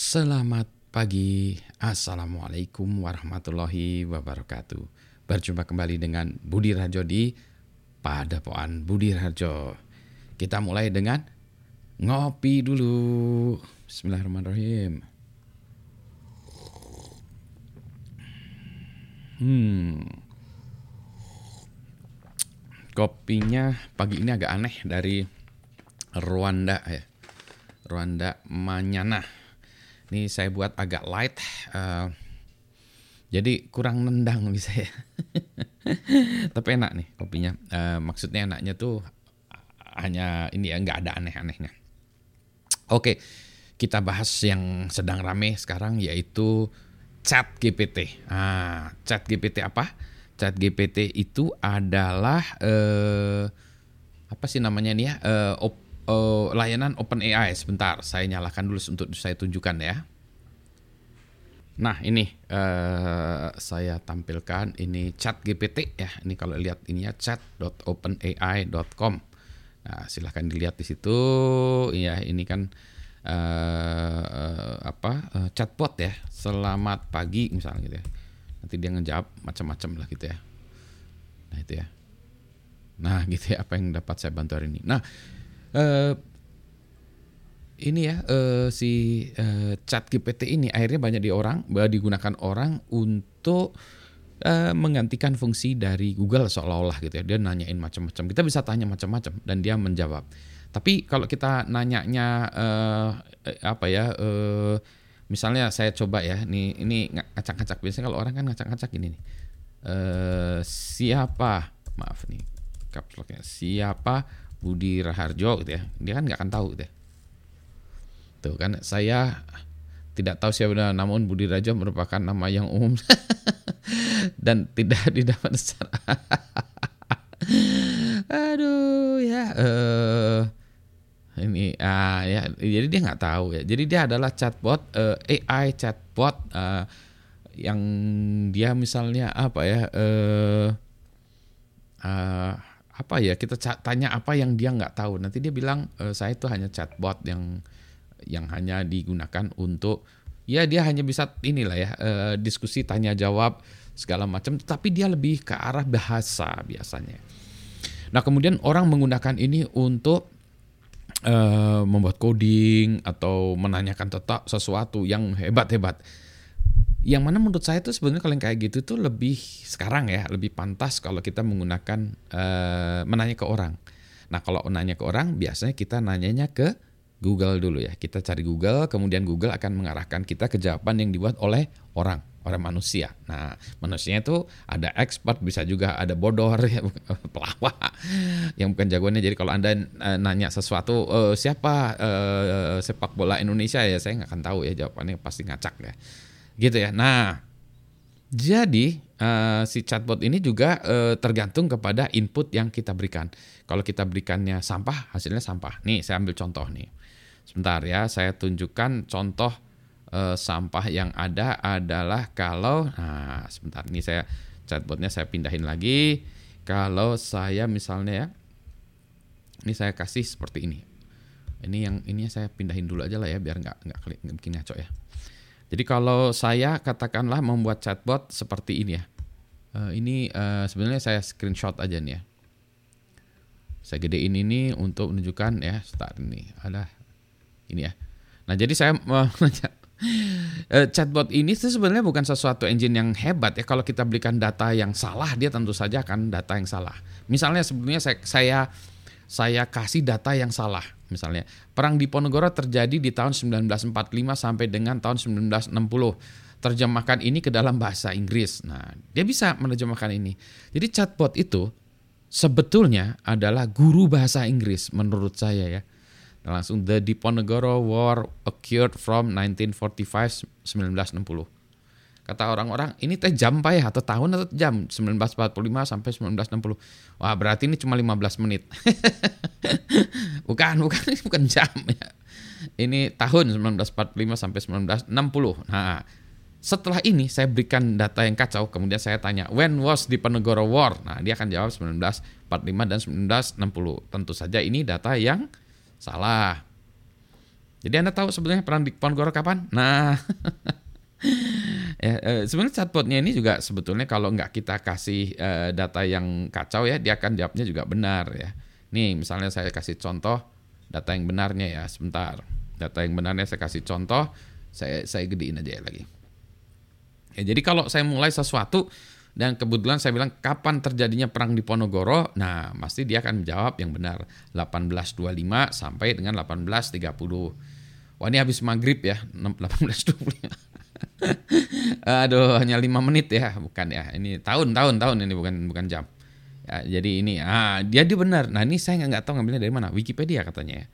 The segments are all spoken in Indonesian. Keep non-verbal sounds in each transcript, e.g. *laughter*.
Selamat pagi, Assalamualaikum warahmatullahi wabarakatuh. Berjumpa kembali dengan Budi Rajo di Padapoan Budi Rajo. Kita mulai dengan ngopi dulu. Bismillahirrahmanirrahim. Hmm. Kopinya pagi ini agak aneh dari Rwanda ya. Rwanda Manyana. Ini saya buat agak light. Uh, jadi kurang nendang *laughs* bisa ya. Tapi enak nih kopinya. Uh, maksudnya enaknya tuh hanya ini ya nggak ada aneh-anehnya. Oke, kita bahas yang sedang rame sekarang yaitu Chat GPT. Ah, Chat GPT apa? Chat GPT itu adalah eh, apa sih namanya nih ya? Op, eh, layanan AI. Sebentar, saya nyalakan dulu untuk saya tunjukkan ya. Nah ini eh, saya tampilkan ini Chat GPT ya. Ini kalau lihat ini ya chat.openai.com. Nah silahkan dilihat di situ. Ya ini kan uh, apa uh, chatbot ya selamat pagi misalnya gitu ya nanti dia ngejawab macam-macam lah gitu ya nah itu ya nah gitu ya apa yang dapat saya bantu hari ini nah uh, ini ya uh, si uh, chat GPT ini akhirnya banyak di orang digunakan orang untuk uh, menggantikan fungsi dari Google seolah-olah gitu ya. Dia nanyain macam-macam. Kita bisa tanya macam-macam dan dia menjawab. Tapi kalau kita nanyanya uh, apa ya, uh, misalnya saya coba ya, nih ini ngacak-ngacak. Biasanya kalau orang kan ngacak-ngacak ini nih. Uh, siapa, maaf nih, kapsloknya siapa? Budi Raharjo gitu ya, dia kan nggak akan tahu gitu ya. Tuh kan saya tidak tahu siapa namun Budi Rajo merupakan nama yang umum. *laughs* Dan tidak *laughs* didapat secara *laughs* aduh ya uh, ini ah ya jadi dia nggak tahu ya. Jadi dia adalah chatbot uh, eh, AI chatbot uh, yang dia misalnya apa ya uh, uh, apa ya kita tanya apa yang dia nggak tahu. Nanti dia bilang uh, saya itu hanya chatbot yang yang hanya digunakan untuk ya dia hanya bisa inilah ya uh, diskusi tanya jawab segala macam. Tapi dia lebih ke arah bahasa biasanya. Nah kemudian orang menggunakan ini untuk uh, membuat coding atau menanyakan tetap sesuatu yang hebat-hebat. Yang mana menurut saya itu sebenarnya kalau yang kayak gitu tuh lebih sekarang ya lebih pantas kalau kita menggunakan uh, menanya ke orang. Nah kalau nanya ke orang biasanya kita nanyanya ke Google dulu ya. Kita cari Google, kemudian Google akan mengarahkan kita ke jawaban yang dibuat oleh orang orang manusia. Nah, manusianya itu ada expert, bisa juga ada bodor, ya, *laughs* pelawak yang bukan jagoannya. Jadi kalau anda uh, nanya sesuatu e, siapa uh, sepak bola Indonesia ya, saya nggak akan tahu ya jawabannya pasti ngacak ya, gitu ya. Nah, jadi uh, si chatbot ini juga uh, tergantung kepada input yang kita berikan. Kalau kita berikannya sampah, hasilnya sampah. Nih, saya ambil contoh nih. Sebentar ya, saya tunjukkan contoh uh, sampah yang ada adalah kalau nah sebentar ini saya chatbotnya saya pindahin lagi kalau saya misalnya ya ini saya kasih seperti ini ini yang ini saya pindahin dulu aja lah ya biar nggak nggak bikin ngaco ya jadi kalau saya katakanlah membuat chatbot seperti ini ya uh, ini uh, sebenarnya saya screenshot aja nih ya saya gedein ini untuk menunjukkan ya start ini ada ini ya nah jadi saya *laughs* uh, chatbot ini sebenarnya bukan sesuatu engine yang hebat ya. Kalau kita berikan data yang salah, dia tentu saja akan data yang salah. Misalnya sebelumnya saya saya saya kasih data yang salah. Misalnya, perang di Ponegoro terjadi di tahun 1945 sampai dengan tahun 1960. Terjemahkan ini ke dalam bahasa Inggris. Nah, dia bisa menerjemahkan ini. Jadi chatbot itu sebetulnya adalah guru bahasa Inggris menurut saya ya langsung The Diponegoro War occurred from 1945 1960. Kata orang-orang, ini teh jam pak ya atau tahun atau jam 1945 sampai 1960. Wah, berarti ini cuma 15 menit. *laughs* bukan, bukan ini bukan jam ya. Ini tahun 1945 sampai 1960. Nah, setelah ini saya berikan data yang kacau, kemudian saya tanya, when was Diponegoro War? Nah, dia akan jawab 1945 dan 1960. Tentu saja ini data yang salah. Jadi Anda tahu sebenarnya perang di Ponegoro kapan? Nah, *laughs* *laughs* ya, eh, sebenarnya chatbotnya ini juga sebetulnya kalau nggak kita kasih eh, data yang kacau ya, dia akan jawabnya juga benar ya. Nih misalnya saya kasih contoh data yang benarnya ya, sebentar. Data yang benarnya saya kasih contoh, saya saya gedein aja ya lagi. Ya, jadi kalau saya mulai sesuatu dan kebetulan saya bilang kapan terjadinya perang di Ponorogo, nah pasti dia akan menjawab yang benar 1825 sampai dengan 1830. Wah ini habis maghrib ya 1825. *laughs* Aduh hanya lima menit ya bukan ya ini tahun tahun tahun ini bukan bukan jam. Ya, jadi ini ah dia dia benar. Nah ini saya nggak tahu ngambilnya dari mana Wikipedia katanya ya.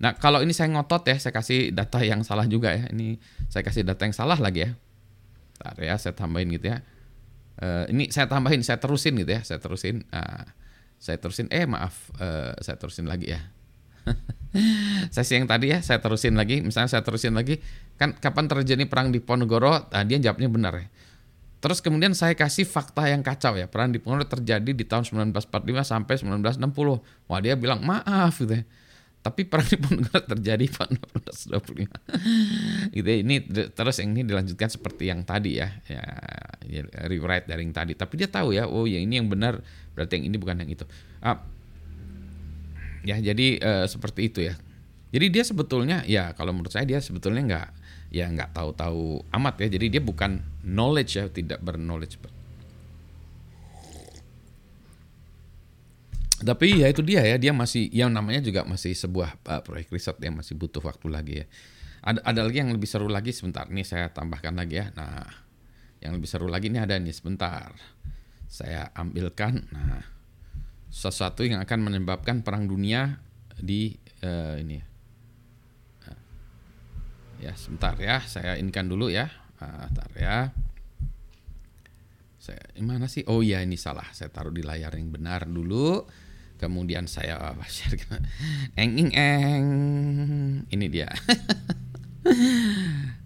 Nah kalau ini saya ngotot ya saya kasih data yang salah juga ya. Ini saya kasih data yang salah lagi ya. Bentar ya saya tambahin gitu ya uh, ini saya tambahin saya terusin gitu ya saya terusin uh, saya terusin eh maaf uh, saya terusin lagi ya *laughs* *laughs* sesi yang tadi ya saya terusin lagi. Misalnya saya terusin lagi kan kapan terjadi perang di Ponegoro? Nah, dia jawabnya benar ya. Terus kemudian saya kasih fakta yang kacau ya. Perang di Ponegoro terjadi di tahun 1945 sampai 1960 wah dia bilang maaf gitu ya. Tapi perang di Ponegoro *laughs* terjadi pada 1925 *laughs* gitu ya. ini terus yang ini dilanjutkan seperti yang tadi ya. Ya, ya rewrite dari yang tadi. Tapi dia tahu ya oh ya ini yang benar. Berarti yang ini bukan yang itu. Ah, ya jadi uh, seperti itu ya. Jadi dia sebetulnya ya kalau menurut saya dia sebetulnya nggak ya nggak tahu-tahu amat ya. Jadi dia bukan knowledge ya tidak berknowledge tapi ya itu dia ya dia masih yang namanya juga masih sebuah uh, proyek riset yang masih butuh waktu lagi ya. Ada ada lagi yang lebih seru lagi sebentar nih saya tambahkan lagi ya. Nah yang lebih seru lagi ini ada nih sebentar. Saya ambilkan nah sesuatu yang akan menyebabkan perang dunia di uh, ini. Nah, ya sebentar ya saya inkan dulu ya. Nah, sebentar ya. Saya mana sih? Oh ya ini salah. Saya taruh di layar yang benar dulu. Kemudian saya *laughs* share eng eng eng. Ini dia. *laughs*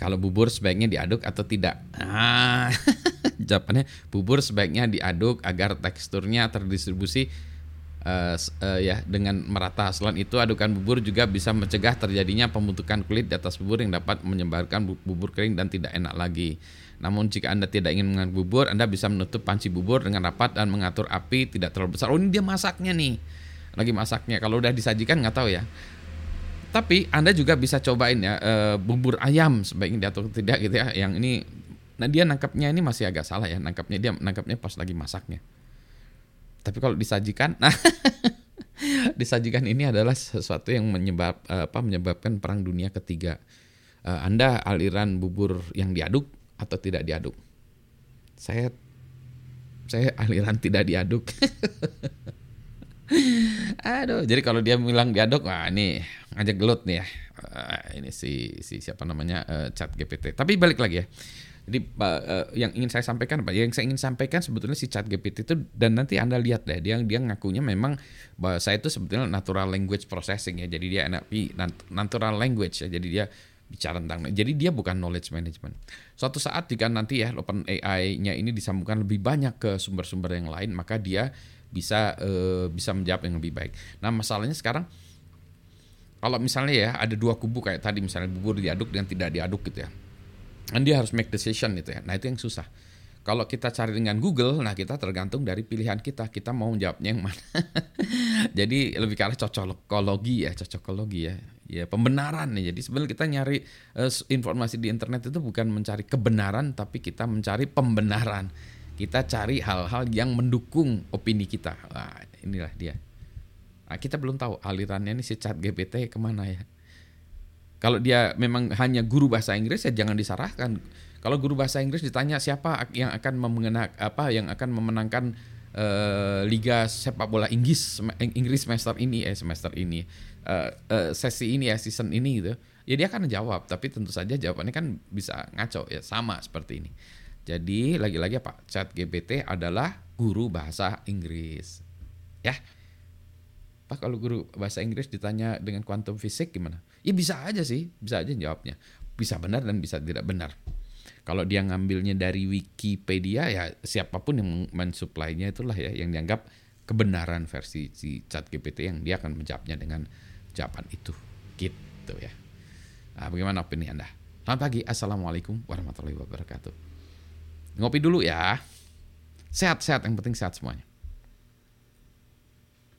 Kalau bubur sebaiknya diaduk atau tidak? Ah *laughs* jawabannya bubur sebaiknya diaduk agar teksturnya terdistribusi uh, uh, ya dengan merata selain itu adukan bubur juga bisa mencegah terjadinya pembentukan kulit di atas bubur yang dapat menyebarkan bubur kering dan tidak enak lagi namun jika Anda tidak ingin mengaduk bubur, Anda bisa menutup panci bubur dengan rapat dan mengatur api tidak terlalu besar. Oh ini dia masaknya nih, lagi masaknya. Kalau udah disajikan nggak tahu ya. Tapi Anda juga bisa cobain ya e, bubur ayam sebaiknya diatur tidak gitu ya. Yang ini, nah dia nangkapnya ini masih agak salah ya. Nangkapnya dia nangkapnya pas lagi masaknya. Tapi kalau disajikan, nah *laughs* disajikan ini adalah sesuatu yang menyebab apa menyebabkan perang dunia ketiga. Eh, Anda aliran bubur yang diaduk atau tidak diaduk? Saya saya aliran tidak diaduk. *laughs* Aduh, jadi kalau dia bilang diaduk, wah ini ngajak gelut nih ya. Uh, ini si si siapa namanya uh, Chat GPT. Tapi balik lagi ya. Jadi uh, yang ingin saya sampaikan apa? Yang saya ingin sampaikan sebetulnya si Chat GPT itu dan nanti anda lihat deh dia dia ngakunya memang bahwa saya itu sebetulnya natural language processing ya. Jadi dia NLP natural language ya. Jadi dia bicara tentang jadi dia bukan knowledge management. Suatu saat jika nanti ya Open AI-nya ini disambungkan lebih banyak ke sumber-sumber yang lain, maka dia bisa uh, bisa menjawab yang lebih baik. Nah, masalahnya sekarang kalau misalnya ya ada dua kubu kayak tadi misalnya bubur diaduk dan tidak diaduk gitu ya. Kan dia harus make decision gitu ya. Nah, itu yang susah. Kalau kita cari dengan Google, nah kita tergantung dari pilihan kita. Kita mau jawabnya yang mana. *laughs* Jadi lebih ke arah cocokologi ya, cocokologi ya ya pembenaran nih. Jadi sebenarnya kita nyari uh, informasi di internet itu bukan mencari kebenaran tapi kita mencari pembenaran. Kita cari hal-hal yang mendukung opini kita. Nah, inilah dia. Nah, kita belum tahu alirannya ini si chat GPT ke mana ya. Kalau dia memang hanya guru bahasa Inggris ya jangan disarahkan. Kalau guru bahasa Inggris ditanya siapa yang akan memenang apa yang akan memenangkan uh, liga sepak bola Inggris Inggris semester ini eh semester ini uh, uh, sesi ini ya season ini gitu ya dia akan jawab. Tapi tentu saja jawabannya kan bisa ngaco ya sama seperti ini. Jadi lagi-lagi apa? Chat GPT adalah guru bahasa Inggris. Ya? Pak kalau guru bahasa Inggris ditanya dengan kuantum fisik gimana? Ya bisa aja sih, bisa aja jawabnya. Bisa benar dan bisa tidak benar. Kalau dia ngambilnya dari Wikipedia ya siapa pun yang mensuplainya itulah ya yang dianggap kebenaran versi si chat GPT yang dia akan menjawabnya dengan jawaban itu gitu ya Nah, bagaimana opini Anda? Selamat pagi. Assalamualaikum warahmatullahi wabarakatuh. Ngopi dulu ya. Sehat-sehat, yang penting sehat semuanya.